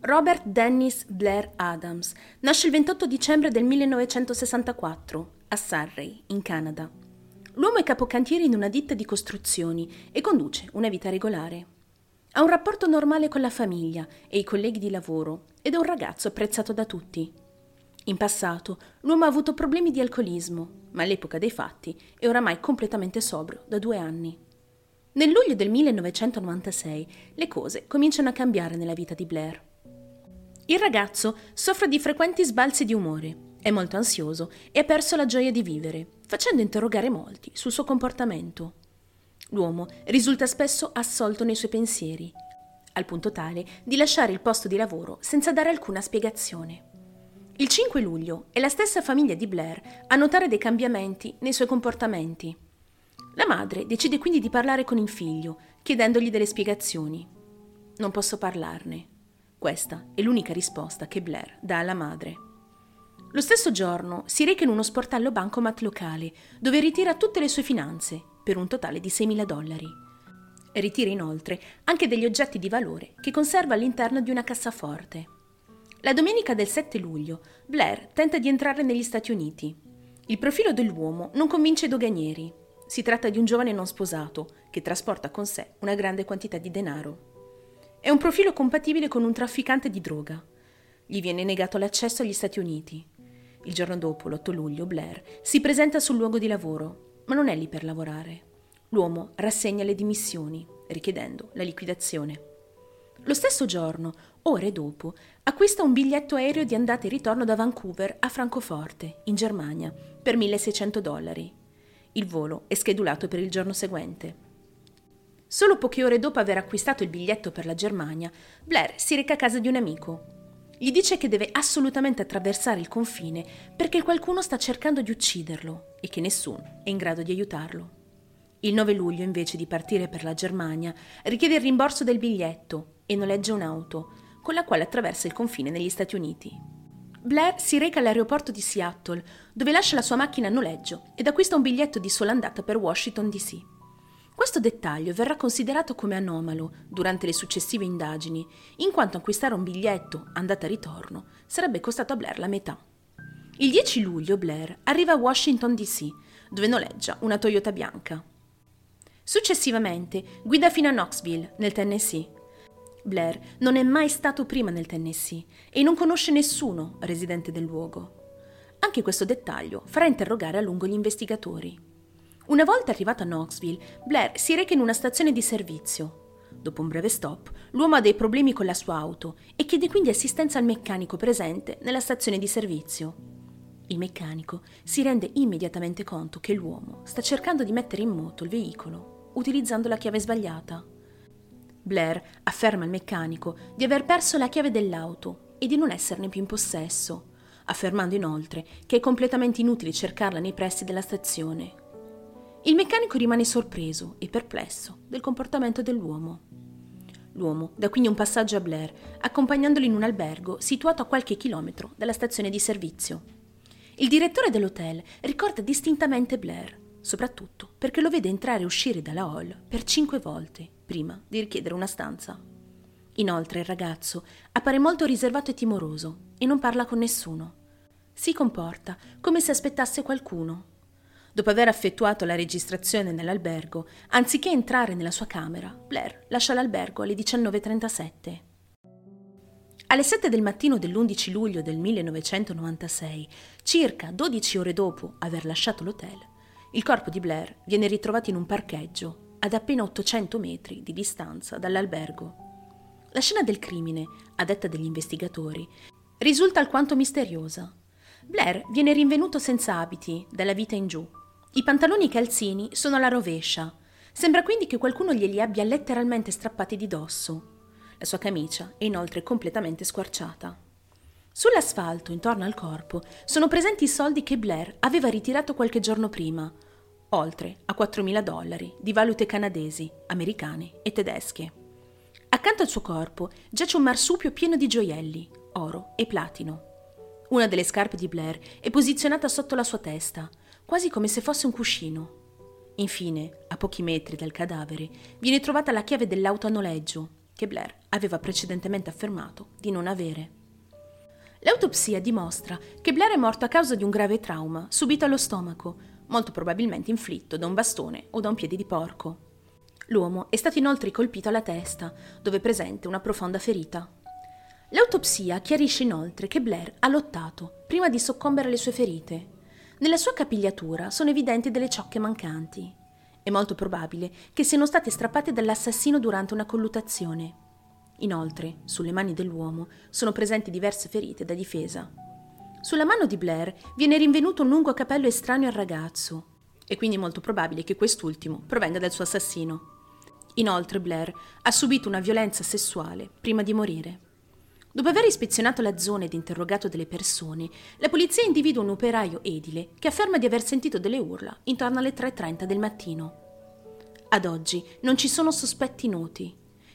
Robert Dennis Blair Adams nasce il 28 dicembre del 1964 a Surrey, in Canada. L'uomo è capocantiere in una ditta di costruzioni e conduce una vita regolare. Ha un rapporto normale con la famiglia e i colleghi di lavoro ed è un ragazzo apprezzato da tutti. In passato l'uomo ha avuto problemi di alcolismo, ma all'epoca dei fatti è oramai completamente sobrio da due anni. Nel luglio del 1996 le cose cominciano a cambiare nella vita di Blair. Il ragazzo soffre di frequenti sbalzi di umore, è molto ansioso e ha perso la gioia di vivere, facendo interrogare molti sul suo comportamento. L'uomo risulta spesso assolto nei suoi pensieri, al punto tale di lasciare il posto di lavoro senza dare alcuna spiegazione. Il 5 luglio è la stessa famiglia di Blair a notare dei cambiamenti nei suoi comportamenti. La madre decide quindi di parlare con il figlio, chiedendogli delle spiegazioni. Non posso parlarne. Questa è l'unica risposta che Blair dà alla madre. Lo stesso giorno si reca in uno sportello bancomat locale, dove ritira tutte le sue finanze, per un totale di 6.000 dollari. Ritira inoltre anche degli oggetti di valore che conserva all'interno di una cassaforte. La domenica del 7 luglio, Blair tenta di entrare negli Stati Uniti. Il profilo dell'uomo non convince i doganieri. Si tratta di un giovane non sposato che trasporta con sé una grande quantità di denaro. È un profilo compatibile con un trafficante di droga. Gli viene negato l'accesso agli Stati Uniti. Il giorno dopo, l'8 luglio, Blair si presenta sul luogo di lavoro, ma non è lì per lavorare. L'uomo rassegna le dimissioni, richiedendo la liquidazione. Lo stesso giorno, ore dopo, acquista un biglietto aereo di andata e ritorno da Vancouver a Francoforte, in Germania, per 1600 dollari. Il volo è schedulato per il giorno seguente. Solo poche ore dopo aver acquistato il biglietto per la Germania, Blair si reca a casa di un amico. Gli dice che deve assolutamente attraversare il confine perché qualcuno sta cercando di ucciderlo e che nessuno è in grado di aiutarlo. Il 9 luglio, invece di partire per la Germania, richiede il rimborso del biglietto e noleggia un'auto, con la quale attraversa il confine negli Stati Uniti. Blair si reca all'aeroporto di Seattle, dove lascia la sua macchina a noleggio ed acquista un biglietto di sola andata per Washington DC. Questo dettaglio verrà considerato come anomalo durante le successive indagini, in quanto acquistare un biglietto andata-ritorno sarebbe costato a Blair la metà. Il 10 luglio Blair arriva a Washington DC, dove noleggia una Toyota bianca. Successivamente guida fino a Knoxville, nel Tennessee. Blair non è mai stato prima nel Tennessee e non conosce nessuno residente del luogo. Anche questo dettaglio farà interrogare a lungo gli investigatori. Una volta arrivato a Knoxville, Blair si reca in una stazione di servizio. Dopo un breve stop, l'uomo ha dei problemi con la sua auto e chiede quindi assistenza al meccanico presente nella stazione di servizio. Il meccanico si rende immediatamente conto che l'uomo sta cercando di mettere in moto il veicolo utilizzando la chiave sbagliata. Blair afferma al meccanico di aver perso la chiave dell'auto e di non esserne più in possesso, affermando inoltre che è completamente inutile cercarla nei pressi della stazione il meccanico rimane sorpreso e perplesso del comportamento dell'uomo. L'uomo dà quindi un passaggio a Blair, accompagnandolo in un albergo situato a qualche chilometro dalla stazione di servizio. Il direttore dell'hotel ricorda distintamente Blair, soprattutto perché lo vede entrare e uscire dalla hall per cinque volte prima di richiedere una stanza. Inoltre il ragazzo appare molto riservato e timoroso e non parla con nessuno. Si comporta come se aspettasse qualcuno Dopo aver effettuato la registrazione nell'albergo, anziché entrare nella sua camera, Blair lascia l'albergo alle 19.37. Alle 7 del mattino dell'11 luglio del 1996, circa 12 ore dopo aver lasciato l'hotel, il corpo di Blair viene ritrovato in un parcheggio ad appena 800 metri di distanza dall'albergo. La scena del crimine, a detta degli investigatori, risulta alquanto misteriosa. Blair viene rinvenuto senza abiti, dalla vita in giù, i pantaloni e i calzini sono alla rovescia. Sembra quindi che qualcuno glieli abbia letteralmente strappati di dosso. La sua camicia è inoltre completamente squarciata. Sull'asfalto, intorno al corpo, sono presenti i soldi che Blair aveva ritirato qualche giorno prima, oltre a 4.000 dollari di valute canadesi, americane e tedesche. Accanto al suo corpo giace un marsupio pieno di gioielli, oro e platino. Una delle scarpe di Blair è posizionata sotto la sua testa, quasi come se fosse un cuscino. Infine, a pochi metri dal cadavere, viene trovata la chiave dell'auto a noleggio, che Blair aveva precedentemente affermato di non avere. L'autopsia dimostra che Blair è morto a causa di un grave trauma subito allo stomaco, molto probabilmente inflitto da un bastone o da un piede di porco. L'uomo è stato inoltre colpito alla testa, dove è presente una profonda ferita. L'autopsia chiarisce inoltre che Blair ha lottato prima di soccombere alle sue ferite. Nella sua capigliatura sono evidenti delle ciocche mancanti. È molto probabile che siano state strappate dall'assassino durante una colluttazione. Inoltre, sulle mani dell'uomo sono presenti diverse ferite da difesa. Sulla mano di Blair viene rinvenuto un lungo capello estraneo al ragazzo, e quindi è molto probabile che quest'ultimo provenga dal suo assassino. Inoltre Blair ha subito una violenza sessuale prima di morire. Dopo aver ispezionato la zona ed interrogato delle persone, la polizia individua un operaio edile che afferma di aver sentito delle urla intorno alle 3.30 del mattino. Ad oggi non ci sono sospetti noti,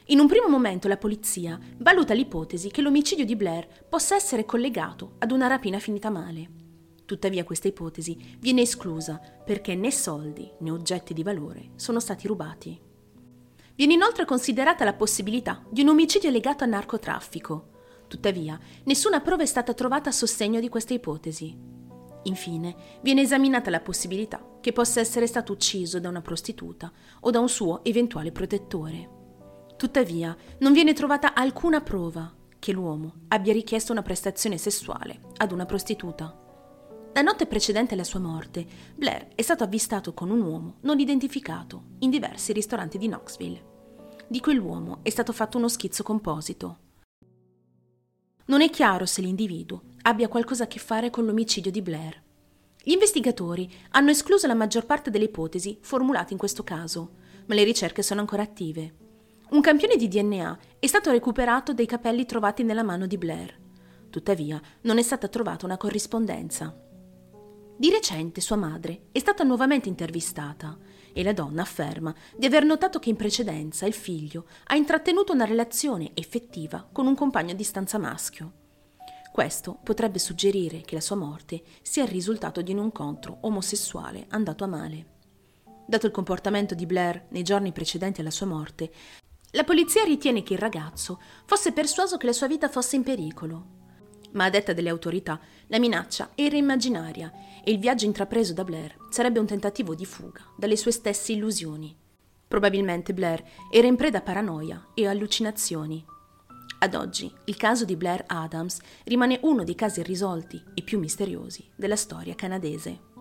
in un primo momento la polizia valuta l'ipotesi che l'omicidio di Blair possa essere collegato ad una rapina finita male. Tuttavia questa ipotesi viene esclusa perché né soldi né oggetti di valore sono stati rubati. Viene inoltre considerata la possibilità di un omicidio legato al narcotraffico. Tuttavia, nessuna prova è stata trovata a sostegno di questa ipotesi. Infine, viene esaminata la possibilità che possa essere stato ucciso da una prostituta o da un suo eventuale protettore. Tuttavia, non viene trovata alcuna prova che l'uomo abbia richiesto una prestazione sessuale ad una prostituta. La notte precedente alla sua morte, Blair è stato avvistato con un uomo non identificato in diversi ristoranti di Knoxville. Di quell'uomo è stato fatto uno schizzo composito. Non è chiaro se l'individuo abbia qualcosa a che fare con l'omicidio di Blair. Gli investigatori hanno escluso la maggior parte delle ipotesi formulate in questo caso, ma le ricerche sono ancora attive. Un campione di DNA è stato recuperato dai capelli trovati nella mano di Blair. Tuttavia, non è stata trovata una corrispondenza. Di recente sua madre è stata nuovamente intervistata e la donna afferma di aver notato che in precedenza il figlio ha intrattenuto una relazione effettiva con un compagno a distanza maschio. Questo potrebbe suggerire che la sua morte sia il risultato di un incontro omosessuale andato a male. Dato il comportamento di Blair nei giorni precedenti alla sua morte, la polizia ritiene che il ragazzo fosse persuaso che la sua vita fosse in pericolo. Ma a detta delle autorità, la minaccia era immaginaria e il viaggio intrapreso da Blair sarebbe un tentativo di fuga dalle sue stesse illusioni. Probabilmente Blair era in preda a paranoia e allucinazioni. Ad oggi, il caso di Blair Adams rimane uno dei casi irrisolti e più misteriosi della storia canadese.